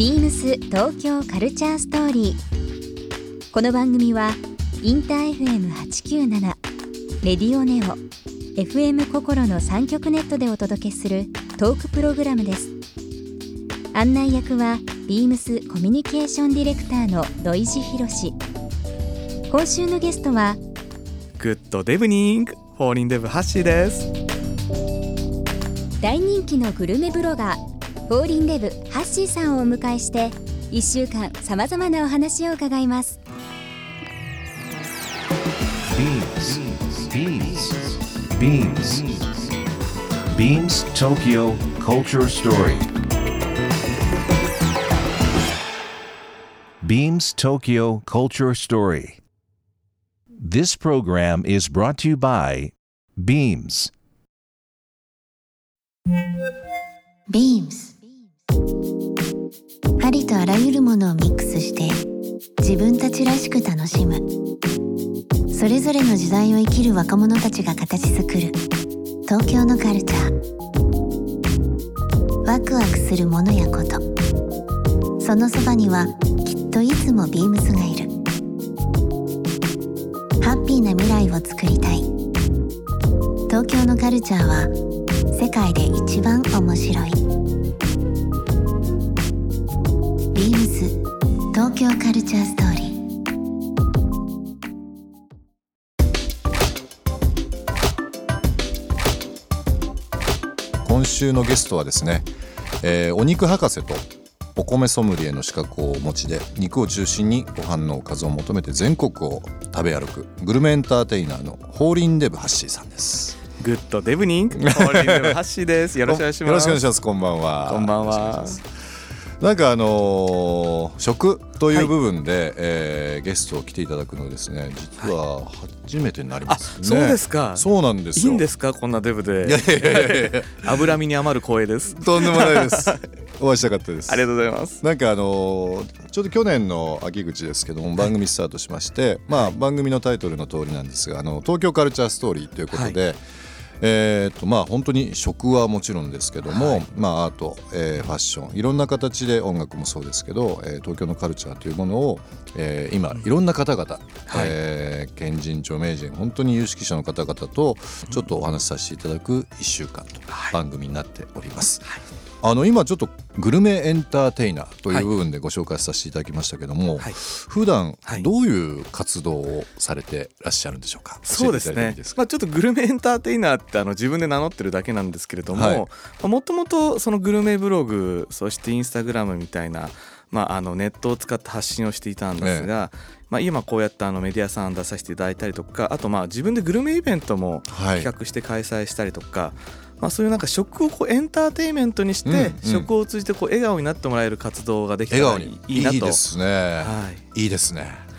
ビームス東京カルチャーストーリー。この番組はインター FM897 レディオネオ FM 心の三極ネットでお届けするトークプログラムです。案内役はビームスコミュニケーションディレクターの土井地博。今週のゲストはグッドデブニングフォーリンデブハッシーです大人気のグルメブロガーフォーリンデブハッシーさんをお迎えして1週間さまざまなお話を伺います Beams. Beams Tokyo Culture Story. Beams Tokyo Culture Story. This program is brought to you by Beams. Beams ありとあらゆるものをミックスして自分たちらしく楽しむ。それぞれの時代を生きる若者たちが形作る。東京のカルチャー。ワクワクするものやこと。そのそばにはきっといつもビームスがいる。ハッピーな未来を作りたい。東京のカルチャーは世界で一番面白い。東京カルチャーストーリー。今週のゲストはですね、えーお肉博士とお米ソムリエの資格をお持ちで肉を中心にご飯のおかずを求めて全国を食べ歩くグルメエンターテイナーのホーリンデブハッシーさんです。グッドデブニン。グフォーリンデブハッシーです。よろしくお願いします。よろしくお願いします。こんばんは。こんばんはなんかあのー食という部分で、えーゲストを来ていただくのはですね実は初めてになりますね、あそうですか。そうなんですよ。いいんですかこんなデブで。いやいやいやいや。脂身に余る光栄です。とんでもないです。お会いしたかったです。ありがとうございます。なんかあのーちょうど去年の秋口ですけども番組スタートしまして、まあ番組のタイトルの通りなんですがあの東京カルチャーストーリーということで、えーっとまあ本当に食はもちろんですけども、まあアート、えーファッションいろんな形で音楽もそうですけど、えー東京のカルチャーというものを、えー今いろんな方々、えー県人著名人本当に有識者の方々とちょっとお話しさせていただく1週間と番組になっております。あの今ちょっとグルメエンターテイナーという部分でご紹介させていただきましたけども、はい。普段はい。どういう活動をされてらっしゃるんでしょうか？そうですね。教えていただいていいですか？まあ、ちょっとグルメエンターテイナーってあの自分で名乗ってるだけなんですけれどはい。ももともとそのグルメブログそしてインスタグラムみたいな、まあ、あのネットを使って発信をしていたんですが、まあ、今こうやってあのメディアさん出させていただいたりとかあとまあ自分でグルメイベントもはい。企画して開催したりとか、まあ、そういうなんか食をこうエンターテインメントにして、食を通じてこう笑顔になってもらえる活動ができたらいいなといいですね。はい、いいですね。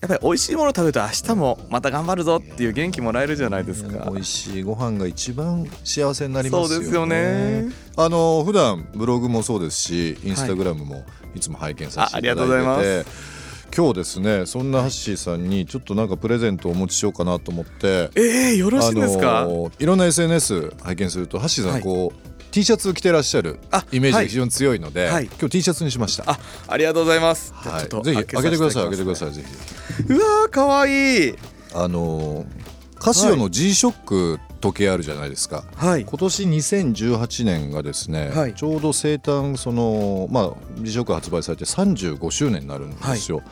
やっぱり美味しいもの食べると明日もまた頑張るぞっていう元気もらえるじゃないですか。美味しいご飯が一番幸せになりますよね。そうですよね。あの普段ブログもそうですし、インスタグラムもいつも拝見させていただいてて、あありがとうございます今日ですねそんなハッシーさんにちょっとなんかプレゼントをお持ちしようかなと思って。えー、よろしいんですか、あのいろんな SNS 拝見するとハッシーさんこう、T シャツ着てらっしゃるあイメージはいが非常に強いので、はい今日 T シャツにしました。あありがとうございます。はい、ぜひ開けてください開けてくだい。さいぜひ。うわー可愛いあのカシオの G ショック時計あるじゃないですか。はい。今年2018年がですね、はい。ちょうど生誕そのまあ G ショック発売されて35周年になるんですよ。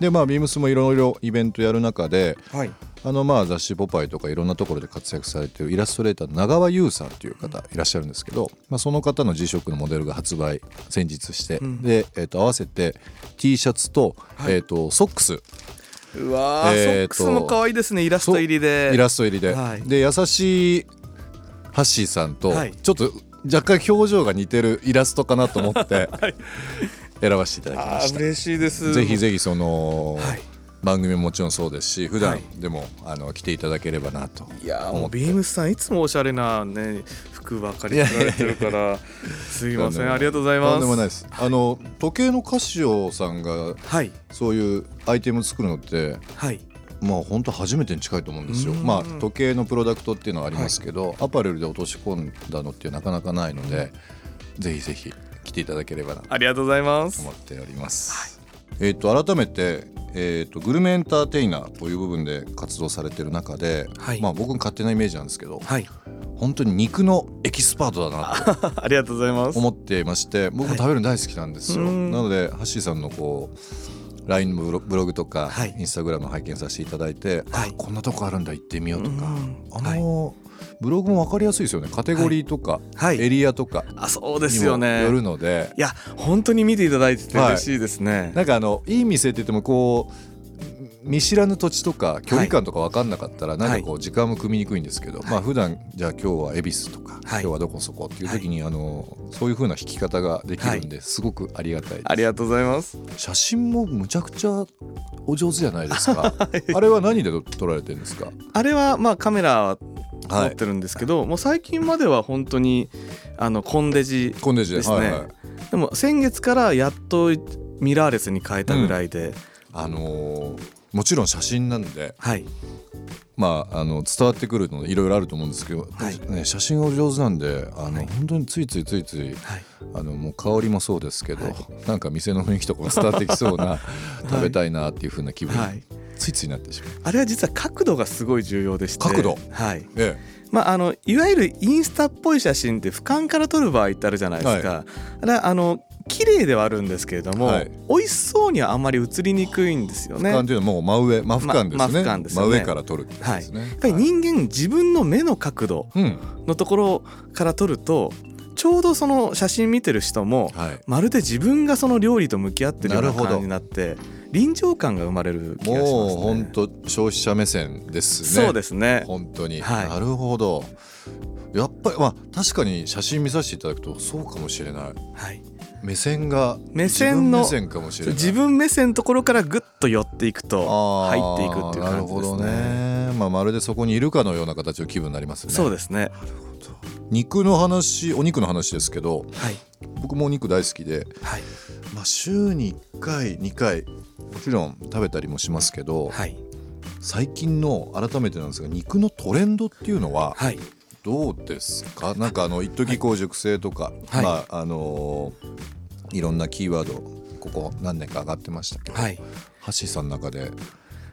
でまあビームスもいろいろイベントやる中ではい。あのまあ雑誌「ポパイ」とかいろんなところで活躍されているイラストレーターの長川優さんという方いらっしゃるんですけど、まあ、その方の G ショックのモデルが発売先日して、ん。で、えー、と合わせて T シャツと,、はい。えー、とソックスうわー、えーとソックスも可愛いですねイラスト入りで。イラスト入りで、はい。で優しいハッシーさんと、はい。ちょっと若干表情が似てるイラストかなと思って 選ばせていただきました。嬉しいです。ぜひぜひその、はい番組ももちろんそうですし普段はいでも、あの来ていただければなといやーもうビームスさんいつもおしゃれなね服ばかり着られてるからすいませんありがとうございます。とんでもないです。あの時計のカシオさんがはい。そういうアイテム作るのってはい。まあ本当初めてに近いと思うんですよ。うん。まあ時計のプロダクトっていうのはありますけど、アパレルで落とし込んだのっていうなかなかないので、ぜひぜひ来ていただければなとありがとうございます。思っております。えっ、と改めてえー、とグルメエンターテイナーという部分で活動されてる中で、はい。まあ僕の勝手なイメージなんですけどはい。本当に肉のエキスパートだなと ありがとうございます。思っていまして僕も食べるの大好きなんですよ、うん。なのでハッシーさんのこう LINE のブロブログとか、はい。インスタグラム拝見させていただいて、はい。あこんなとこあるんだ行ってみようとか、うん。あの、ブログも分かりやすいですよね。カテゴリーとか、はい。エリアとかあそうでにすよね。もよるので、いや本当に見ていただいててはい嬉しいですね、なんかあのいい店って言ってもこう見知らぬ土地とか距離感とか分かんなかったらなんかこう時間も組みにくいんですけど、まあ普段じゃあ今日は恵比寿とか、今日はどこそこっていう時に、あのそういう風な引き方ができるんですごくありがたいです、ありがとうございます。写真もむちゃくちゃお上手じゃないですか。あれは何で撮られてるんですか？あれはまあカメラは持はい。ってるんですけど、もう最近までは本当にあのコンデジコンデジでですね。はいはい。でも先月からやっとミラーレスに変えたぐらいで、あのーもちろん写真なんではい。まあ、あの伝わってくるのいろいろあると思うんですけど、はい。ね、写真がお上手なんであの、はい。本当についついついついはい。あのもう香りもそうですけど、はい。なんか店の雰囲気とかも伝わってきそうな食べたいなっていう風な気分にはいついついなってしまう。あれは実は角度がすごい重要でして。角度？はい。えまあ、あのいわゆるインスタっぽい写真って俯瞰から撮る場合ってあるじゃないですか、あれはあの綺麗ではあるんですけれども、はい。美味しそうにはあんまり映りにくいんですよえ、ね。俯瞰というのはもう真上真俯瞰ですね,、ま真俯瞰ですよね。真上から撮るってやつはい、やっぱり人間自分の目の角度うん。のところから撮るとちょうどその写真見てる人もはい、まるで自分がその料理と向き合ってるような感じになって臨場感が生まれる気がしますね。もう本当消費者目線ですねそうですね。本当に、はい。なるほど。やっぱりまあ確かに写真見させていただくとそうかもしれない。はい、目線が目線の自分目線かもしれない。自分目線のところからぐっと寄っていくと入っていくっていう感じですね。なるほどね、まあ、まるでそこにいるかのような形の気分になりますね。そうですね。肉の話お肉の話ですけどはい僕もお肉大好きで、はい。まあ、週に1回2回もちろん食べたりもしますけど、はい。最近の改めてなんですが肉のトレンドっていうのははい。どうですか？なんかあの一時こう熟成とか、はい。まああのーいろんなキーワードここ何年か上がってましたけど、はい。ハッシーさんの中で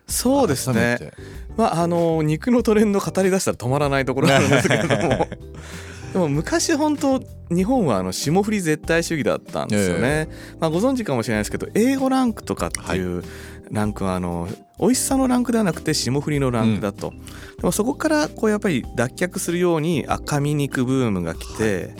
そうですね。て。まああの肉のトレンド語り出したら止まらないところなんですけれども。でも昔本当日本はあの霜降り絶対主義だったんですよね、まあ、ご存知かもしれないですけど英語ランクとかっていうランクはあの美味しさのランクではなくて霜降りのランクだと、でもそこからこうやっぱり脱却するように赤身肉ブームが来て、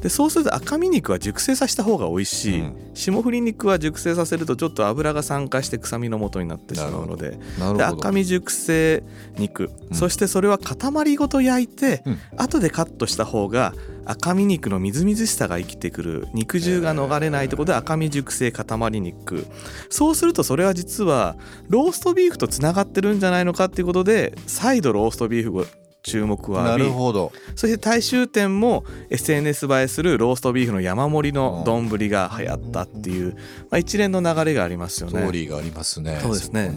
でそうすると赤身肉は熟成させた方が美味しい、うん。霜降り肉は熟成させるとちょっと油が酸化して臭みの元になってしまうので。で赤身熟成肉、うん。そしてそれは塊ごと焼いて、うん。後でカットした方が赤身肉のみずみずしさが生きてくる肉汁が逃れないということで赤身熟成塊肉。そうするとそれは実はローストビーフとつながってるんじゃないのかっていうことで再度ローストビーフを注目をな浴びるほど。そして大衆店も SNS 映えするローストビーフの山盛りの丼が流行ったっていう、まあ、一連の流れがありますよね。ストーリーがありますねそうですね。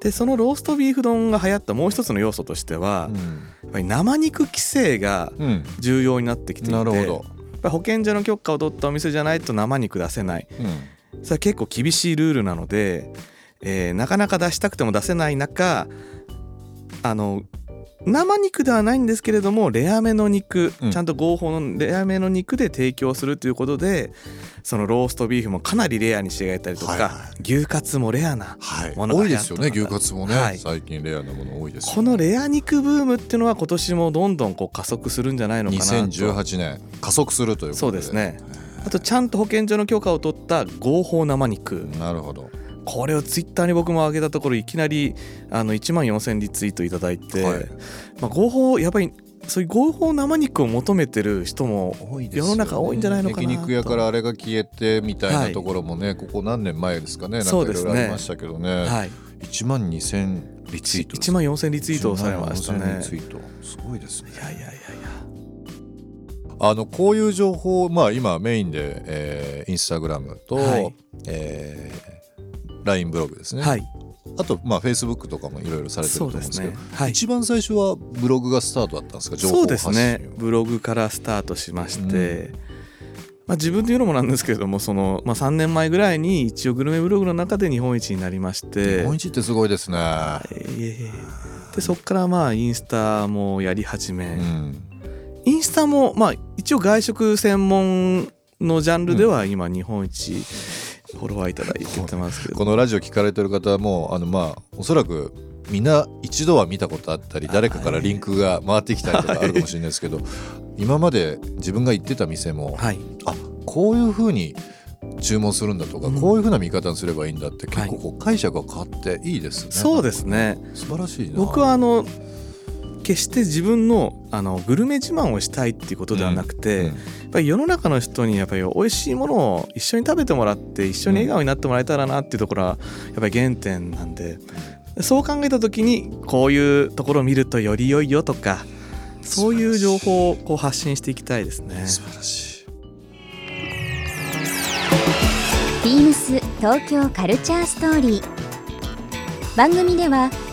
でそのローストビーフ丼が流行ったもう一つの要素としては、うん。やっぱり生肉規制がうん。重要になってきていてなるほど、保健所の許可を取ったお店じゃないと生肉出せない。うん。それは結構厳しいルールなので、えーなかなか出したくても出せない中あの生肉ではないんですけれどもレアめの肉、うん。ちゃんと合法のレアめの肉で提供するということでそのローストビーフもかなりレアに仕上げたりとか、はいはい。牛カツもレアなはい、ものが多いですよね牛カツもね、はい。最近レアなもの多いですよこのレア肉ブームっていうのは今年もどんどんこう加速するんじゃないのかなと。2018年加速するということで。そうですね。あとちゃんと保健所の許可を取った合法生肉。なるほどこれをツイッターに僕も上げたところいきなりあの1万4000リツイートいただいて、はい。まあ、合法やっぱりそういう合法生肉を求めてる人も世の中多いんじゃないのかなと。焼肉屋からあれが消えてみたいなところもね、ここ何年前ですかね。なんかいろいろありましたけどね。はい、1万2000リツイート。1万4000リツイートをされました1万ね4000リツイート。すごいですね。いやいやいやいや。あのこういう情報まあ今メインで、えーインスタグラムと、はい。えー LINE ブログですね、はい。あとまあ Facebook とかもいろいろされてると思うんですけどね。はい。一番最初はブログがスタートだったんですか？情報そう発信ですね。ブログからスタートしまして、まあ、自分で言うのもなんですけれどもその、まあ、3年前ぐらいに一応グルメブログの中で日本一になりまして。日本一ってすごいですね。でそこからまあインスタもやり始め、うん、インスタもまあ一応外食専門のジャンルでは今日本一フォロワーいただいてますけど、このラジオ聞かれてる方はもうあのまあおそらくみんな一度は見たことあったり誰かからリンクが回ってきたりとかあるかもしれないですけど今まで自分が行ってた店もはい。あこういうふうに注文するんだとか、うん。こういうふうな見方にすればいいんだって結はい。構こう解釈が変わっていいですね。そうですね。素晴らしいな。僕はあの決して自分のあのグルメ自慢をしたいっていうことではなくて、うんやっぱり世の中の人にやっぱり美味しいものを一緒に食べてもらって一緒に笑顔になってもらえたらなっていうところはやっぱり原点なんでそう考えた時にこういうところを見るとより良いよとかそういう情報をこう発信していきたいですね。素晴らしい。ビームス東京カルチャーストーリー番組では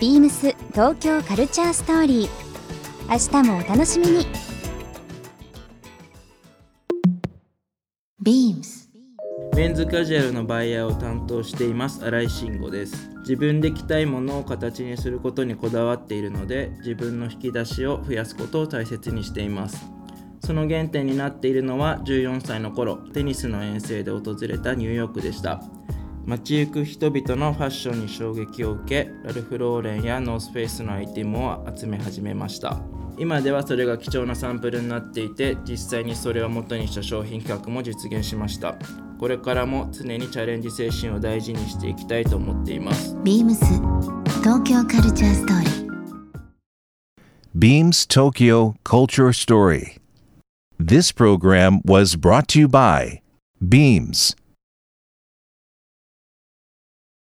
ビームス東京カルチャーストーリー。明日もお楽しみに。BEAMS メンズカジュアルのバイヤーを担当しています。新井慎吾です。自分で着たいものを形にすることにこだわっているので自分の引き出しを増やすことを大切にしています。その原点になっているのは14歳の頃テニスの遠征で訪れたニューヨークでした。街行く人々のファッションに衝撃を受けラルフ・ローレンやノースフェイスのアイテムを集め始めました今ではそれが貴重なサンプルになっていて実際にそれを元にした商品企画も実現しましたこれからも常にチャレンジ精神を大事にしていきたいと思っています BEAMS 東京カルチャーストーリー Beams Tokyo Culture Story. This program was brought to you by Beams.